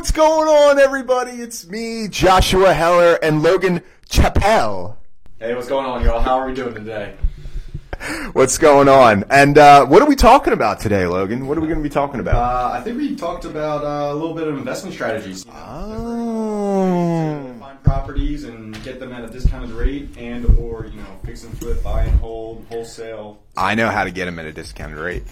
what's going on, everybody? It's me, Joshua Heller, and Logan Chappelle. Hey, what's going on, y'all? How are we doing today? What's going on? And uh, what are we talking about today, Logan? What are we going to be talking about? Uh, I think we talked about uh, a little bit of investment strategies. You know, oh. Find properties and get them at a discounted rate, and or you know, fix and flip, buy and hold, wholesale. I know how to get them at a discounted rate.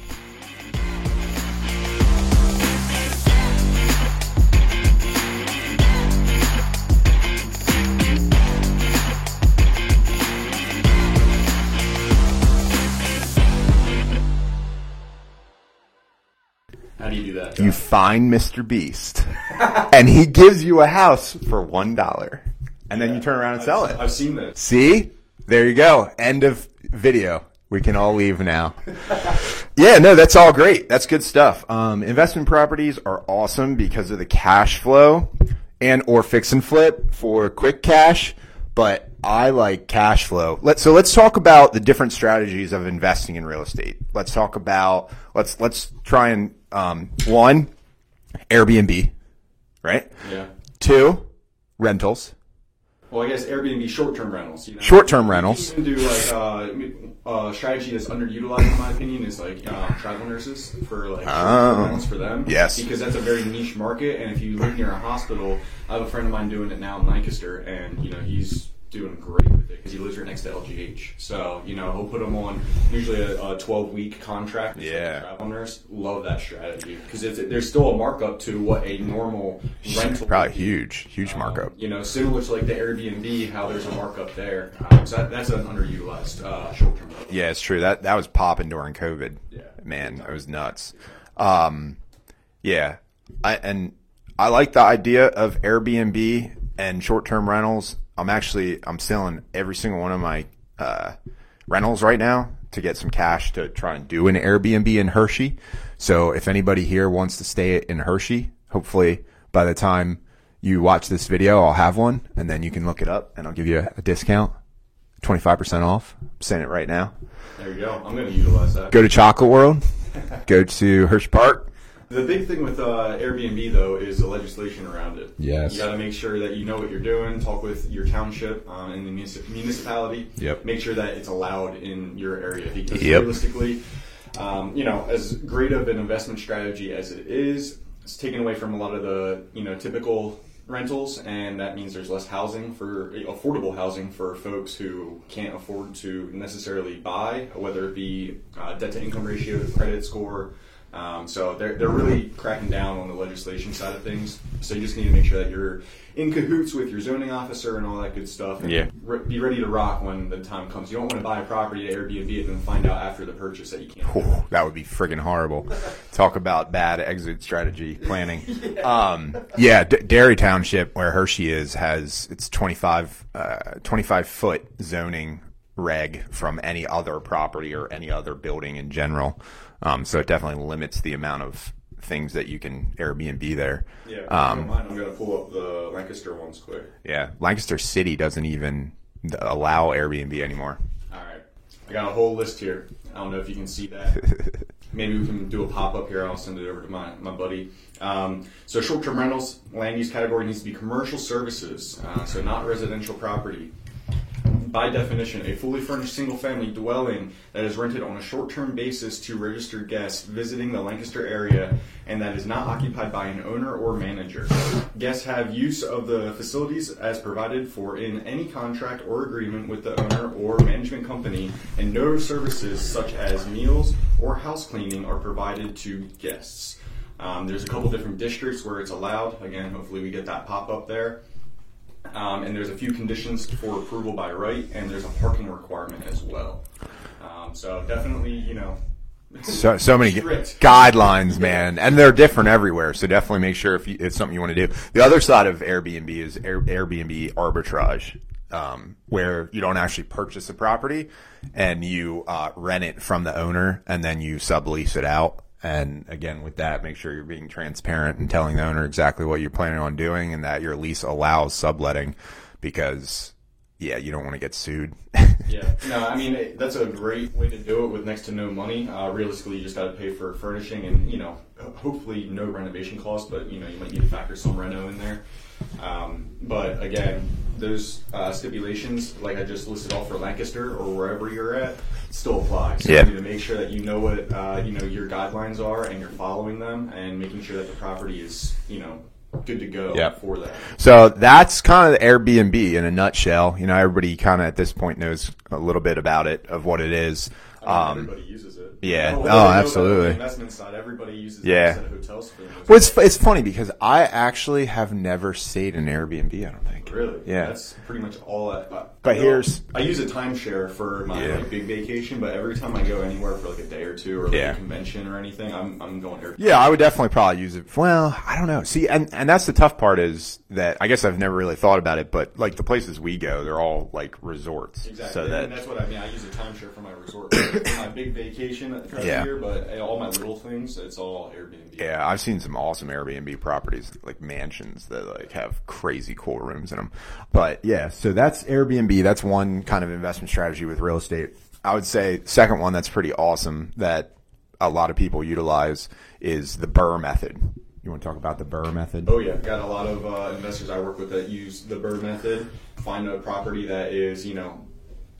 How do you do that? You find Mr. Beast, and he gives you a house for one dollar, and then you turn around and sell it. I've seen this. See? There you go. End of video. We can all leave now. yeah, no, that's all great. That's good stuff. Um, investment properties are awesome because of the cash flow and or fix and flip for quick cash. But I like cash flow. Let's so let's talk about the different strategies of investing in real estate. Let's talk about let's let's try and um, one Airbnb, right? Yeah. Two rentals. Well, I guess Airbnb short-term rentals. You know? Short-term rentals. You can do like uh, uh, strategy that's underutilized, in my opinion, is like uh, travel nurses for like short-term rentals for them. Oh. Yes. because that's a very niche market, and if you live near a hospital, I have a friend of mine doing it now in Lancaster, and you know he's doing great with it because he lives right next to LGH. So you know he'll put them on usually a, a 12-week contract. as like a Yeah. travel nurse. Love that strategy because there's still a markup to what a normal rental Probably huge, huge Um, markup. you know, similar to like the Airbnb, how there's a markup there. Um, so that, that's an underutilized uh, short-term. Yeah, it's true. That that was popping during COVID. Yeah. Man, it was nuts. Um, yeah, I and I like the idea of Airbnb and short-term rentals. I'm actually I'm selling every single one of my uh, rentals right now to get some cash to try and do an Airbnb in Hershey. So if anybody here wants to stay in Hershey, hopefully by the time you watch this video, I'll have one, and then you can look it up, and I'll give you a, discount, twenty five percent off. I'm saying it right now There you go. I'm going to utilize that. go to Chocolate World, go to Hershey Park. The big thing with uh, Airbnb though is the legislation around it. Yes. You got to make sure that you know what you're doing. Talk with your township um, and the munici- municipality. Yep. Make sure that it's allowed in your area because Yep. realistically, um, you know, as great of an investment strategy as it is, it's taken away from a lot of the you know typical rentals, and that means there's less housing for affordable housing for folks who can't afford to necessarily buy, whether it be uh, debt to income ratio, credit score. Um, so they're, they're really cracking down on the legislation side of things. So you just need to make sure that you're in cahoots with your zoning officer and all that good stuff. And Yeah. re- be ready to rock when the time comes. You don't want to buy a property at Airbnb and then find out after the purchase that you can't. Whew, that would be friggin' horrible. Talk about bad exit strategy planning. Um, yeah, D- Derry Township, where Hershey is, has it's 25, uh, 25 foot zoning reg from any other property or any other building in general. Um, so it definitely limits the amount of things that you can Airbnb there. Yeah, Um, mind, I'm going to pull up the Lancaster ones quick. Yeah, Lancaster City doesn't even allow Airbnb anymore. All right. I got a whole list here. I don't know if you can see that. Maybe we can do a pop up here. I'll send it over to my, my buddy. Um, so, short term rentals, land use category needs to be commercial services, uh, so not residential property. By definition, a fully furnished single family dwelling that is rented on a short term basis to registered guests visiting the Lancaster area and that is not occupied by an owner or manager. Guests have use of the facilities as provided for in any contract or agreement with the owner or management company, and no services such as meals or house cleaning are provided to guests. Um, there's a couple different districts where it's allowed. Again, hopefully we get that pop up there. Um, and there's a few conditions for approval by right, and there's a parking requirement as well. Um, so definitely, you know, So, so many Strict. guidelines, man, and they're different everywhere. So definitely make sure if you, it's something you want to do. The other side of Airbnb is Air, Airbnb arbitrage, um, where you don't actually purchase a property and you uh, rent it from the owner, and then you sublease it out. And again, with that, make sure you're being transparent and telling the owner exactly what you're planning on doing, and that your lease allows subletting, because yeah, you don't want to get sued. Yeah, no, I mean that's a great way to do it with next to no money. Uh, realistically, you just got to pay for furnishing and you know hopefully no renovation costs, but you know you might need to factor some reno in there. Um, but again, those uh, stipulations, like I just listed off for Lancaster or wherever you're at, still apply. So Yeah. you need to make sure that you know what uh, you know your guidelines are and you're following them, and making sure that the property is you know good to go Yep. for that. So that's kind of the Airbnb in a nutshell. You know, everybody kind of at this point knows a little bit about it, of what it is. I mean, Um, everybody uses it. yeah. Oh, whether they know about absolutely. Investment side, everybody uses Yeah. it hotels for well, it's, it's funny because I actually have never stayed in Airbnb, I don't think. Really? Yeah. That's pretty much all. I, I, But know, here's- I use a timeshare for my Yeah. like big vacation, but every time I go anywhere for like a day or two or like Yeah. a convention or anything, I'm I'm going here. Yeah, I would definitely probably use it. Well, I don't know. See, and and that's the tough part is that I guess I've never really thought about it, but like the places we go, they're all like resorts. Exactly, So and that that's what I mean. I use a timeshare for my resort, for my big vacation throughout Yeah. year, but uh, all my little things, it's all Airbnb. yeah, I've seen some awesome Airbnb properties, like mansions that like have crazy cool rooms them. But yeah, so that's Airbnb. That's one kind of investment strategy with real estate. I would say second one that's pretty awesome that a lot of people utilize is the BRRRR method. You want to talk about the BRRRR method? Oh yeah, got a lot of uh, investors I work with that use the BRRRR method. Find a property that is you know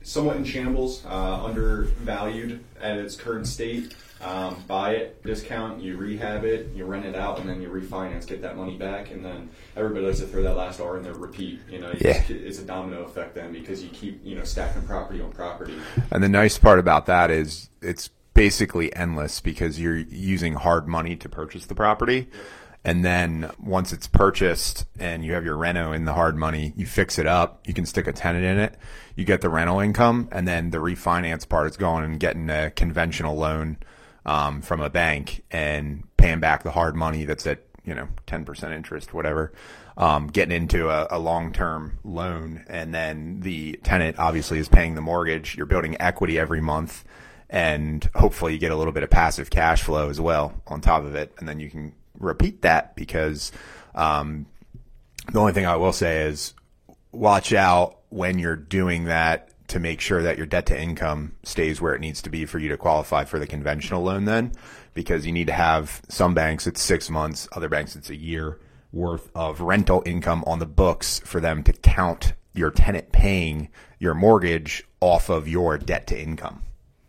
somewhat in shambles, uh, undervalued at its current state. Um, buy it, discount, you rehab it, you rent it out, and then you refinance, get that money back, and then everybody likes to throw that last R in there, repeat. You know, Yeah. just- it's a domino effect then because you keep you know stacking property on property. And the nice part about that is it's basically endless because you're using hard money to purchase the property. And then once it's purchased and you have your reno in the hard money, you fix it up, you can stick a tenant in it, you get the rental income, and then the refinance part is going and getting a conventional loan um, from a bank and paying back the hard money that's at, you know, 10% interest, whatever. Um, getting into a, a long-term loan and then the tenant obviously is paying the mortgage. You're building equity every month and hopefully you get a little bit of passive cash flow as well on top of it. And then you can repeat that because, um, the only thing I will say is watch out when you're doing that to make sure that your debt to income stays where it needs to be for you to qualify for the conventional loan then because you need to have some banks it's 6 months other banks it's a year worth of rental income on the books for them to count your tenant paying your mortgage off of your debt to income.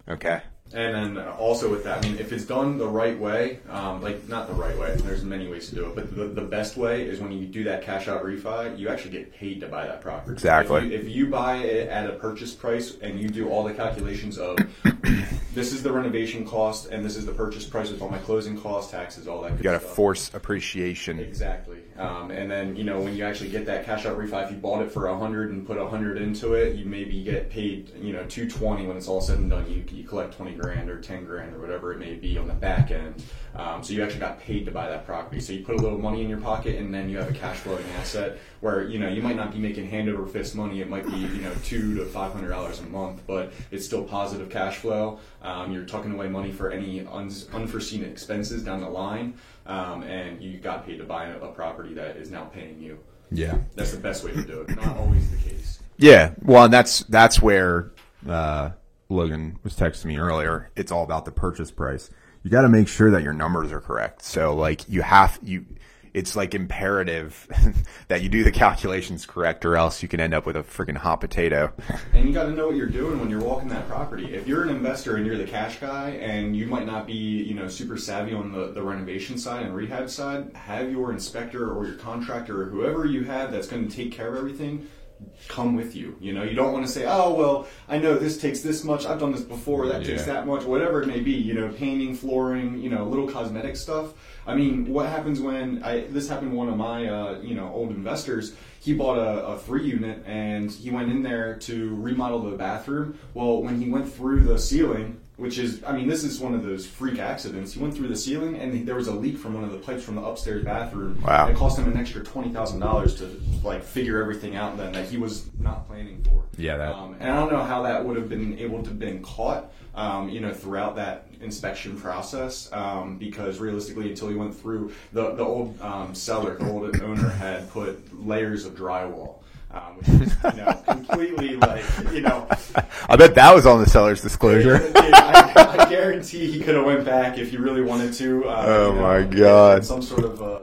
Okay And then also with that, I mean, if it's done the right way, um, like not the right way, there's many ways to do it, but the, the best way is when you do that cash out refi, you actually get paid to buy that property. Exactly. If you, if you buy it at a purchase price and you do all the calculations of this is the renovation cost and this is the purchase price with all my closing costs, taxes, all that. you got to force appreciation Exactly. Um, and then, you know, when you actually get that cash out refi, if you bought it for a hundred and put a hundred into it, you maybe get paid, you know, two twenty when it's all said and done. You, you collect twenty grand or ten grand or whatever it may be on the back end. Um, so you actually got paid to buy that property. So you put a little money in your pocket and then you have a cash flowing asset where, you know, you might not be making hand over fist money. It might be, you know, two to five hundred dollars a month, but it's still positive cash flow. Um, you're tucking away money for any un- unforeseen expenses down the line. Um, and you got paid to buy a, a property that is now paying you. yeah That's the best way to do it. Not always the case. Yeah, well, and that's that's where uh, Logan was texting me earlier. It's all about the purchase price. You got to make sure that your numbers are correct. So, like, you have you. It's like imperative that you do the calculations correct, or else you can end up with a freaking hot potato. And you got to know what you're doing when you're walking that property. If you're an investor and you're the cash guy, and you might not be, you know, super savvy on the, the renovation side and rehab side, have your inspector or your contractor or whoever you have that's going to take care of everything come with you. You know, you don't want to say, "Oh, well, I know this takes this much. I've done this before. That takes that much. Whatever it may be. You know, painting, flooring, you know, little cosmetic stuff. I mean, what happens when I this happened to one of my uh, you know old investors? He bought a, a three unit and he went in there to remodel the bathroom. Well, when he went through the ceiling. Which is, I mean, this is one of those freak accidents. He went through the ceiling, and there was a leak from one of the pipes from the upstairs bathroom. Wow. It cost him an extra twenty thousand dollars to like figure everything out then that he was not planning for. Yeah, that- Um, and I don't know how that would have been able to been caught, um, you know, throughout that inspection process, um, because realistically, until he went through the the old um, seller, the old owner had put layers of drywall. Um, which is you know completely like you know. I bet that was on the seller's disclosure. Dude, I, I guarantee he could have went back if he really wanted to. Uh, Oh you know, my God. Some sort of. Uh,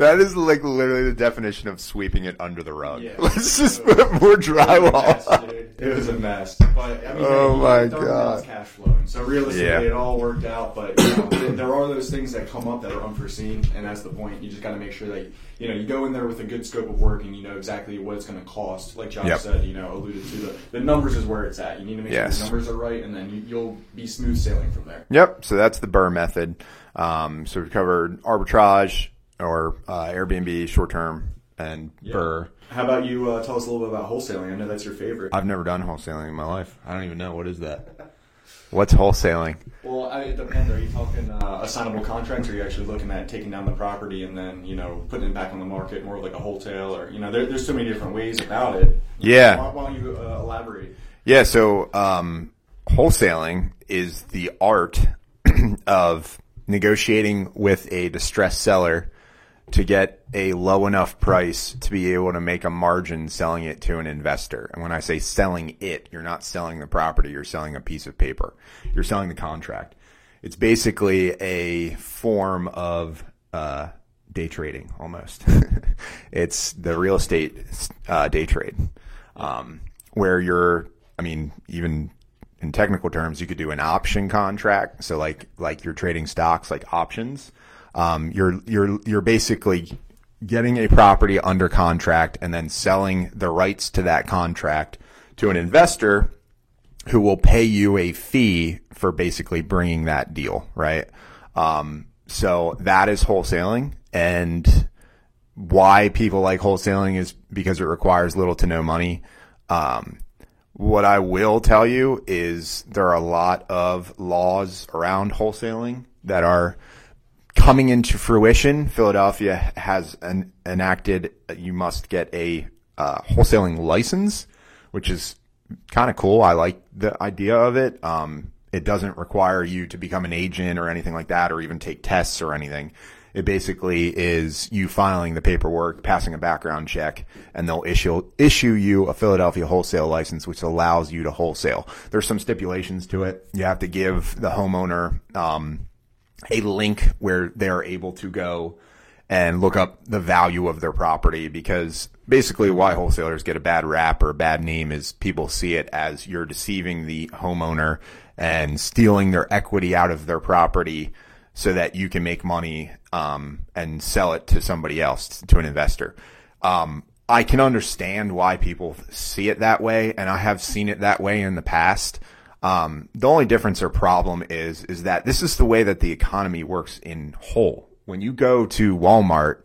that is like literally the definition of sweeping it under the rug. Yeah. Let's just put more It was a mess, drywall. dude. It was a mess. But I mean, Oh my God. cash flowing. So realistically, Yeah. it all worked out. But you know, there- there are those things that come up that are unforeseen, and that's the point. You just got to make sure that you know you go in there with a good scope of work, and you know exactly what it's going to cost. Like Josh Yep. said, you know, alluded to the the numbers is where it's at. You need to make Yes. sure the numbers are right, and then you, you'll be smooth sailing from there. Yep. So that's the BRRRR method. Um, so we covered arbitrage or uh, Airbnb, short term, and BRRRR. How about you uh, tell us a little bit about wholesaling? I know that's your favorite. I've never done wholesaling in my life. I don't even know what is that. What's wholesaling? Well, I, it depends. Are you talking uh, assignable contracts, or are you actually looking at taking down the property and then you know putting it back on the market, more like a wholesale, or you know, there, there's so many different ways about it. Yeah. Why, why don't you uh, elaborate? Yeah, so um, wholesaling is the art of negotiating with a distressed seller to get a low enough price to be able to make a margin selling it to an investor. And when I say selling it, you're not selling the property, you're selling a piece of paper. You're selling the contract. It's basically a form of uh, day trading almost. it's the real estate uh, day trade, um, where you're, I mean, even in technical terms, you could do an option contract. So like like you're trading stocks like options. Um, you're you're you're basically getting a property under contract and then selling the rights to that contract to an investor who will pay you a fee for basically bringing that deal, right? Um, so that is wholesaling and why people like wholesaling is because it requires little to no money. Um, what I will tell you is there are a lot of laws around wholesaling that are coming into fruition. Philadelphia has an, enacted you must get a uh, wholesaling license, which is kind of cool. I like the idea of it. Um, it doesn't require you to become an agent or anything like that, or even take tests or anything. It basically is you filing the paperwork, passing a background check, and they'll issue issue you a Philadelphia wholesale license, which allows you to wholesale. There's some stipulations to it. You have to give the homeowner um, a link where they're able to go and look up the value of their property because basically why wholesalers get a bad rap or a bad name is people see it as you're deceiving the homeowner and stealing their equity out of their property so that you can make money um, and sell it to somebody else to an investor. Um, I can understand why people see it that way, and I have seen it that way in the past. Um, the only difference or problem is is that this is the way that the economy works in whole. When you go to Walmart,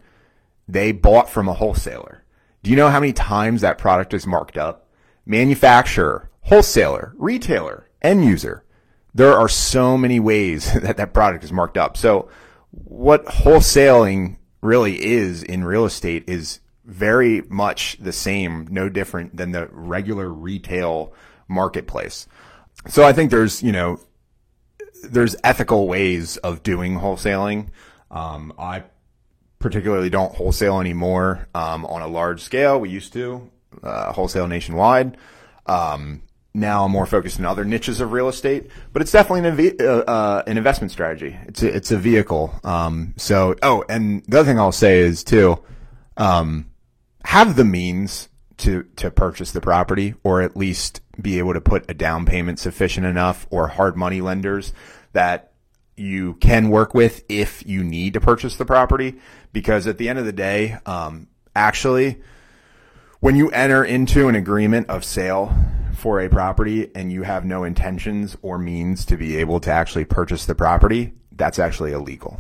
they bought from a wholesaler. Do you know how many times that product is marked up? Manufacturer, wholesaler, retailer, end user. There are so many ways that that product is marked up. So what wholesaling really is in real estate is very much the same, no different than the regular retail marketplace. So I think there's, you know, there's ethical ways of doing wholesaling. Um, I particularly don't wholesale anymore um, on a large scale. We used to uh, wholesale nationwide. Um, now I'm more focused in other niches of real estate, but it's definitely an, uh, uh, an investment strategy. It's a, it's a vehicle. Um, so, oh, and the other thing I'll say is too, um, have the means to, to purchase the property or at least be able to put a down payment sufficient enough or hard money lenders that you can work with if you need to purchase the property. Because at the end of the day, um, actually, when you enter into an agreement of sale for a property and you have no intentions or means to be able to actually purchase the property, that's actually illegal.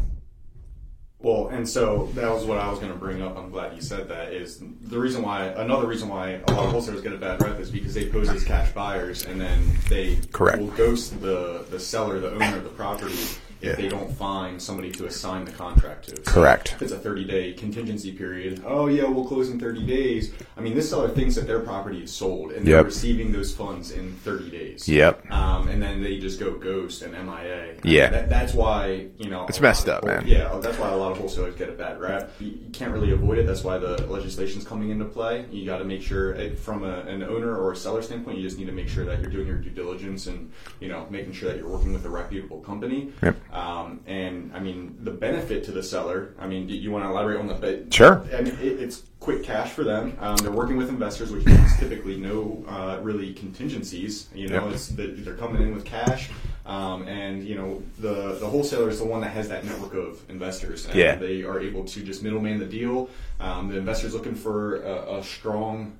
And so that was what I was going to bring up. I'm glad you said that. Is the reason why another reason why a lot of wholesalers get a bad rep is because they pose as cash buyers and then they Correct. will ghost the the seller, the owner of the property, if Yeah. they don't find somebody to assign the contract to. So Correct. If it's a 30 day contingency period, oh yeah, we'll close in 30 days. I mean, this seller thinks that their property is sold and they're receiving those funds in 30 days. Yep. Um, and then they just go ghost and MIA. I Yeah. mean, that, that's why you know It's messed up, whole- man. Yeah, that's why a lot of wholesalers get a bad rap. You, you can't really avoid it. That's why the legislation's coming into play. You got to make sure, eh, from a, an owner or a seller standpoint, you just need to make sure that you're doing your due diligence and you know making sure that you're working with a reputable company. Yep. Um, and I mean, the benefit to the seller. I mean, do you want to elaborate on the? Sure. I mean, it, it's quick cash for them. Um, they're working with investors, which means typically no uh, really contingencies. You know, Yep. it's that they're coming in with cash, um, and you know the the wholesaler is the one that has that network of investors. And Yeah. they are able to just middleman the deal. Um, the investor's looking for a, a strong.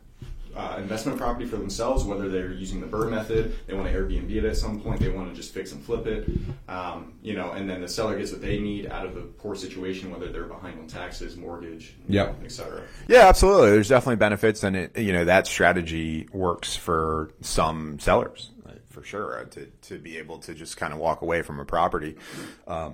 Uh, investment property for themselves, whether they're using the BRRRR method, they want to Airbnb it at some point, they want to just fix and flip it, um, you know, and then the seller gets what they need out of the poor situation, whether they're behind on taxes, mortgage, Yep. et cetera. Yeah, absolutely. There's definitely benefits, and it, you know that strategy works for some sellers for sure. uh, To to be able to just kind of walk away from a property. Uh,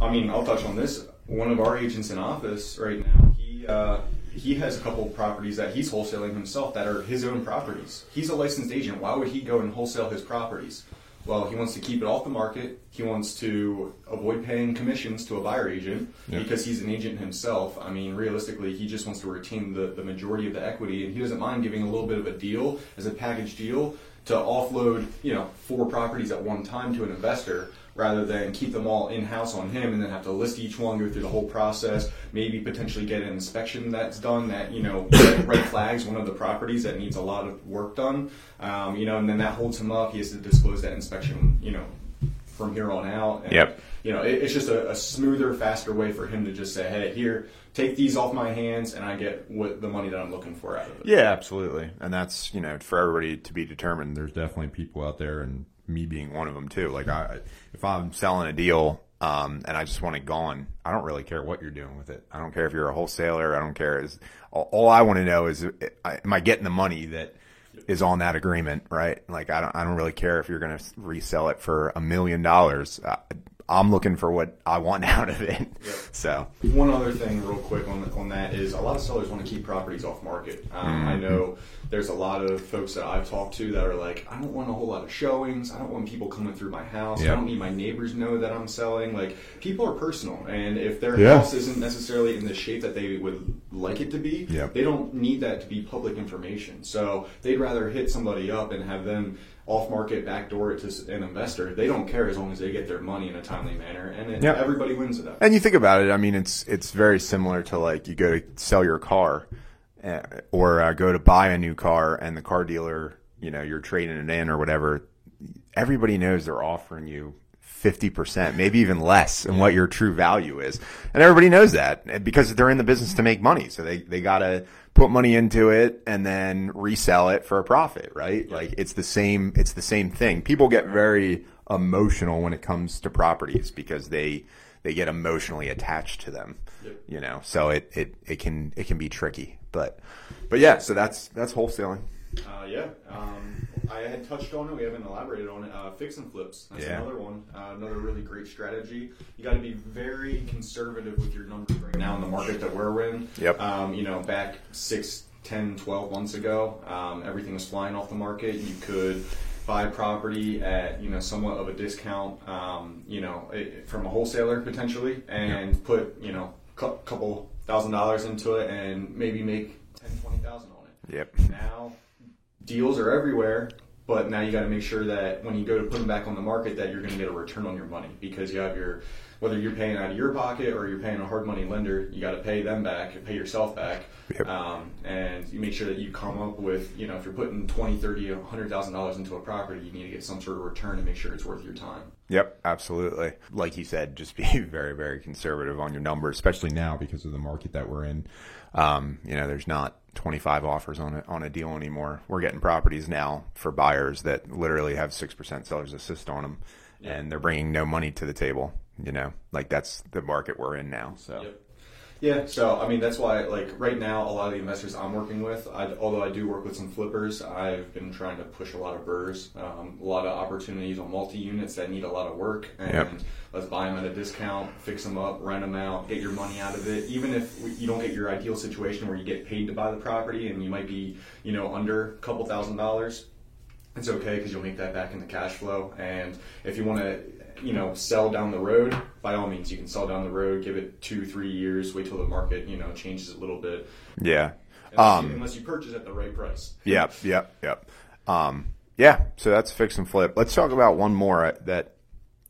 I mean, I'll touch on this. One of our agents in office right now, he uh, he has a couple of properties that he's wholesaling himself that are his own properties. He's a licensed agent. Why would he go and wholesale his properties? Well, he wants to keep it off the market. He wants to avoid paying commissions to a buyer agent because he's an agent himself. I mean, realistically, he just wants to retain the, the majority of the equity, and he doesn't mind giving a little bit of a deal as a package deal to offload, you know, four properties at one time to an investor rather than keep them all in house on him and then have to list each one, go through the whole process, maybe potentially get an inspection that's done that, you know, red, flags one of the properties that needs a lot of work done, um, you know, and then that holds him up. He has to disclose that inspection, you know, from here on out. And, Yep. You know, it, it's just a, a smoother, faster way for him to just say, hey, here, take these off my hands and I get what the money that I'm looking for out of it. Yeah, absolutely, and that's you know for everybody to be determined. There's definitely people out there, and me being one of them too. Like I, if I'm selling a deal um, and I just want it gone, I don't really care what you're doing with it. I don't care if you're a wholesaler. I don't care. Is all, all I want to know is am I getting the money that is on that agreement, right? Like I don't, I don't really care if you're going to resell it for a million dollars. I'm looking for what I want out of it. So One other thing, real quick on on that is a lot of sellers want to keep properties off market. Um, I know there's a lot of folks that I've talked to that are like, I don't want a whole lot of showings. I don't want people coming through my house. I don't need my neighbors know that I'm selling. Like people are personal, and if their Yeah. house isn't necessarily in the shape that they would like it to be, Yep. they don't need that to be public information. So they'd rather hit somebody up and have them off market backdoor it to an investor. They don't care as long as they get their money in a timely manner, and it, Yep. everybody wins it up. And you think about it, I mean, it's it's very similar to like you go to sell your car, uh, or uh, go to buy a new car, and the car dealer, you know, you're trading it in or whatever. Everybody knows they're offering you fifty percent, maybe even less, than what your true value is, and everybody knows that eh, because they're in the business to make money, so they they gotta put money into it and then resell it for a profit, right? Like it's the same it's the same thing. People get very emotional when it comes to properties because they they get emotionally attached to them. You know, so it, it, it can it can be tricky. But but yeah, so that's that's wholesaling. Uh, yeah, um, I had touched on it. We haven't elaborated on it. Uh, fix and flips. That's Yeah. another one. Uh, another really great strategy. You got to be very conservative with your numbers right now in the market that we're in. Yep. Um, you know, back six, 10, 12 months ago, um, everything was flying off the market. You could buy property at you know somewhat of a discount. Um, you know, it, from a wholesaler potentially, and put you know a couple thousand dollars into it, and maybe make ten, twenty thousand on it. Yep. Now deals are everywhere, but now you got to make sure that when you go to put them back on the market, that you're going to get a return on your money because you have your whether you're paying out of your pocket or you're paying a hard money lender, you got to pay them back, pay yourself back, Yep. um, and you make sure that you come up with you know if you're putting twenty, thirty, a hundred thousand dollars into a property, you need to get some sort of return to make sure it's worth your time. Yep, absolutely. Like you said, just be very, very conservative on your numbers, especially now because of the market that we're in. Um, you know, there's not 25 offers on a, on a deal anymore. We're getting properties now for buyers that literally have 6% sellers assist on them and they're bringing no money to the table, you know, like that's the market we're in now. So Yep. Yeah, so I mean that's why like right now a lot of the investors I'm working with, I, although I do work with some flippers, I've been trying to push a lot of BRRRRs, um, a lot of opportunities on multi units that need a lot of work, and Yep. let's buy them at a discount, fix them up, rent them out, get your money out of it. Even if you don't get your ideal situation where you get paid to buy the property and you might be you know under a couple thousand dollars, it's okay because you'll make that back in the cash flow. And if you want to, you know, sell down the road, by all means, you can sell down the road. Give it two, three years. Wait till the market, you know, changes a little bit. Yeah. Unless, you, Um, unless you purchase at the right price. Yep, yep, yep. Um, yeah, so that's fix and flip. Let's talk about one more that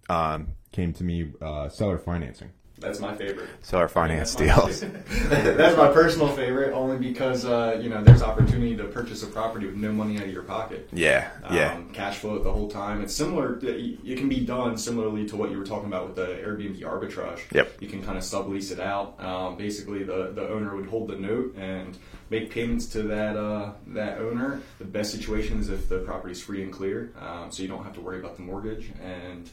um, came to me uh, seller financing. That's my favorite. Seller finance deals. That's my personal favorite, only because uh, you know there's opportunity to purchase a property with no money out of your pocket. Yeah, yeah. um, cash flow the whole time. It's similar. It can be done similarly to what you were talking about with the Airbnb arbitrage. Yep. You can kind of sublease it out. Um, basically, the the owner would hold the note and make payments to that uh, that owner. The best situation is if the property's free and clear, um, so you don't have to worry about the mortgage and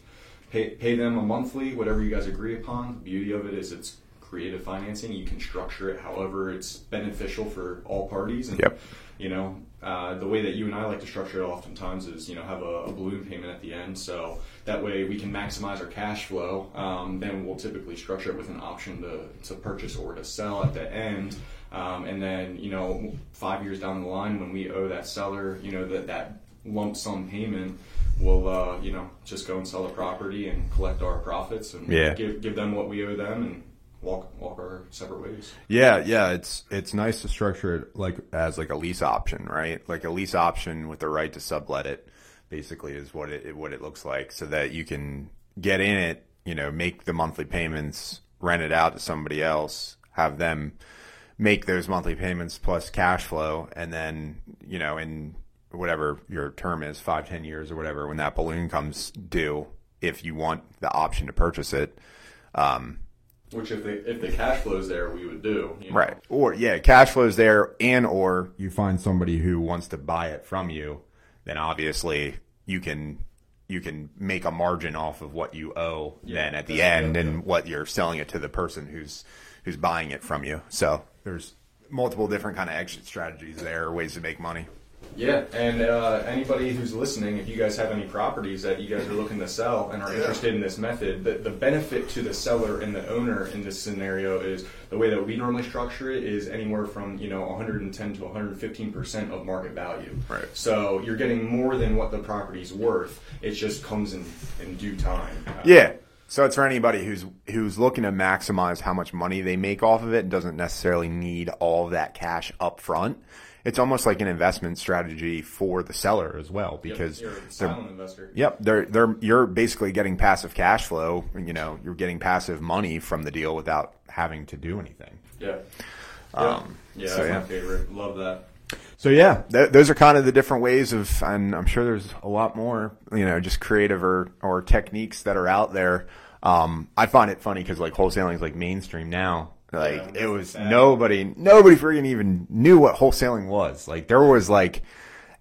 pay pay them a monthly, whatever you guys agree upon. The beauty of it is it's creative financing. You can structure it however it's beneficial for all parties. And Yep. you know, uh, the way that you and I like to structure it oftentimes is, you know, have a, a balloon payment at the end. So that way we can maximize our cash flow. Um, then we'll typically structure it with an option to, to purchase or to sell at the end. Um, and then, you know, five years down the line when we owe that seller, you know, that, that lump sum payment, we'll, uh, you know, just go and sell the property and collect our profits and Yeah. give, give them what we owe them and walk, walk our separate ways. Yeah, yeah, it's it's nice to structure it like as like a lease option, right? Like a lease option with the right to sublet it, basically is what it what it looks like, so that you can get in it, you know, make the monthly payments, rent it out to somebody else, have them make those monthly payments plus cash flow, and then you know, in whatever your term is, five, ten years or whatever, when that balloon comes due, if you want the option to purchase it, um, Which if the, if the cash flow's there, we would do. You know? Right. Or yeah, cash flows there and or you find somebody who wants to buy it from you, then obviously you can you can make a margin off of what you owe Yeah, then at the end yeah, and what you're selling it to the person who's who's buying it from you. So there's multiple different kind of exit strategies there, ways to make money. Yeah, and uh, anybody who's listening, if you guys have any properties that you guys are looking to sell and are interested in this method, the, the benefit to the seller and the owner in this scenario is the way that we normally structure it is anywhere from you know 110 to 115 percent of market value. Right. So you're getting more than what the property's worth. It just comes in in due time. Uh, Yeah. So it's for anybody who's who's looking to maximize how much money they make off of it and doesn't necessarily need all of that cash up front. It's almost like an investment strategy for the seller as well Yep, because you're a they're investor. Yep, they're they're you're basically getting passive cash flow. You know, you're getting passive money from the deal without having to do anything. Yeah. Um, yeah, so that's yeah. my favorite. Love that. So yeah, th- those are kind of the different ways of, and I'm sure there's a lot more. You know, just creative or or techniques that are out there. Um, I find it funny because like wholesaling is like mainstream now. Like Yeah, it was sad. nobody nobody freaking even knew what wholesaling was. Like there was like,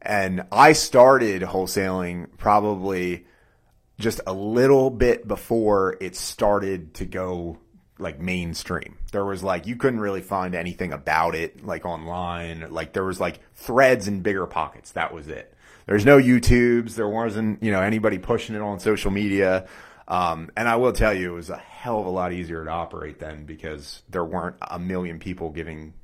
and I started wholesaling probably just a little bit before it started to go like mainstream. There was like you couldn't really find anything about it like online. Like there was like threads in BiggerPockets. That was it. There's no YouTubes. There wasn't you know anybody pushing it on social media. Um, and I will tell you, it was a hell of a lot easier to operate then because there weren't a million people giving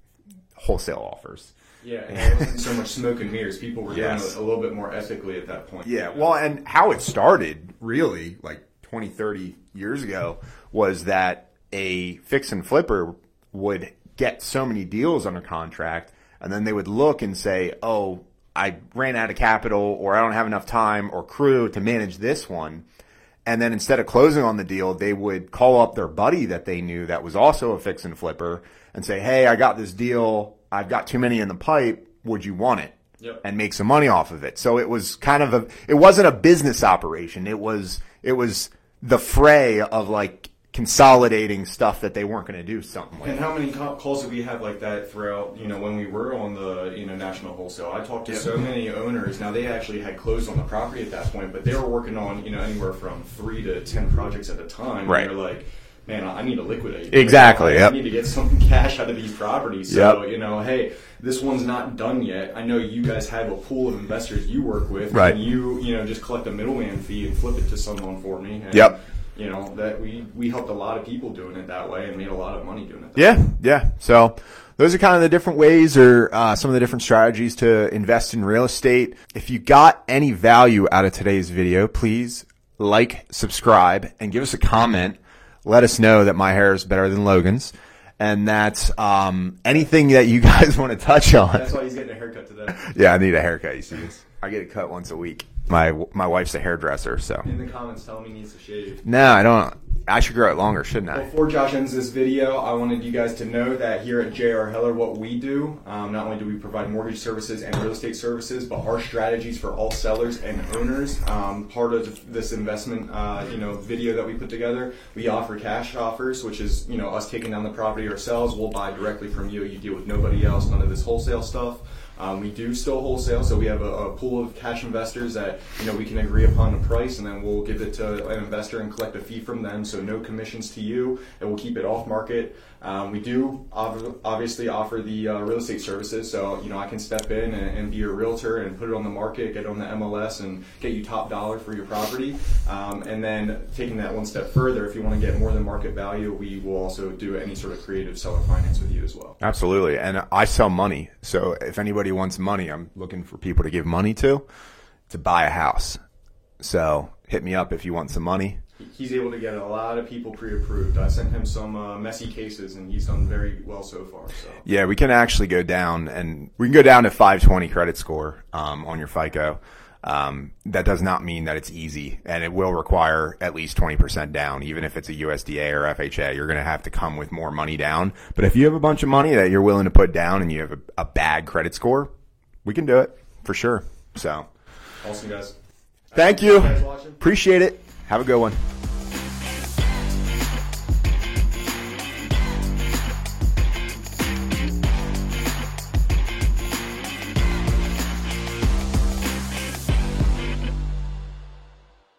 wholesale offers. Yeah, it wasn't so much smoke and mirrors. People were Yes. doing it a little bit more ethically at that point. Yeah, well, and how it started really, like 20, 30 years ago, was that a fix and flipper would get so many deals under contract, and then they would look and say, oh, I ran out of capital, or I don't have enough time or crew to manage this one. And then instead of closing on the deal, they would call up their buddy that they knew that was also a fix and flipper and say, Hey, I got this deal. I've got too many in the pipe. Would you want it? Yep. And make some money off of it. So it was kind of a, it wasn't a business operation. It was, it was the fray of like consolidating stuff that they weren't going to do something with. And how many calls did we have like that throughout? You know, when we were on the you know national wholesale, I talked to so many owners. Now they actually had closed on the property at that point, but they were working on you know anywhere from three to ten projects at a time. Right. And they're like, man, I need to liquidate. Exactly, I yep. need to get some cash out of these properties. So, Yep. you know, hey, this one's not done yet. I know you guys have a pool of investors you work with. Right. And you, you know, just collect a middleman fee and flip it to someone for me. And, Yep. You know, that we, we helped a lot of people doing it that way and made a lot of money doing it that Yeah, yeah. So those are kind of the different ways or uh, some of the different strategies to invest in real estate. If you got any value out of today's video, please like, subscribe, and give us a comment. Let us know that my hair is better than Logan's. And that's um, anything that you guys want to touch on. That's why he's getting a haircut today. Yeah, I need a haircut. You see this? I get a cut once a week. My my wife's a hairdresser, so In the comments, tell him he needs to shave. no, I don't. I should grow it longer, shouldn't I? Before Josh ends this video, I wanted you guys to know that here at JR Heller, what we do, um, not only do we provide mortgage services and real estate services, but our strategies for all sellers and owners. Um, part of this investment, uh, you know, video that we put together, we offer cash offers, which is you know us taking down the property ourselves. We'll buy directly from you. You deal with nobody else. None of this wholesale stuff. Um, we do still wholesale, so we have a, a pool of cash investors that you know we can agree upon a price, and then we'll give it to an investor and collect a fee from them. So no commissions to you, and we'll keep it off market. Um, we do ob- obviously offer the uh, real estate services, so you know I can step in and, and be your realtor and put it on the market, get on the MLS, and get you top dollar for your property. Um, and then taking that one step further, if you want to get more than market value, we will also do any sort of creative seller finance with you as well. Absolutely. And I sell money. So if anybody wants money, I'm looking for people to give money to to buy a house. So hit me up if you want some money. He's able to get a lot of people pre-approved. I sent him some uh, messy cases, and he's done very well so far. So Yeah, we can actually go down and we can go down to 520 credit score um, on your FICO. Um, that does not mean that it's easy, and it will require at least 20% down. Even if it's a USDA or FHA, you're going to have to come with more money down. But if you have a bunch of money that you're willing to put down and you have a, a bad credit score, we can do it for sure. So awesome, guys. thank you. guys. Appreciate it. Have a good one.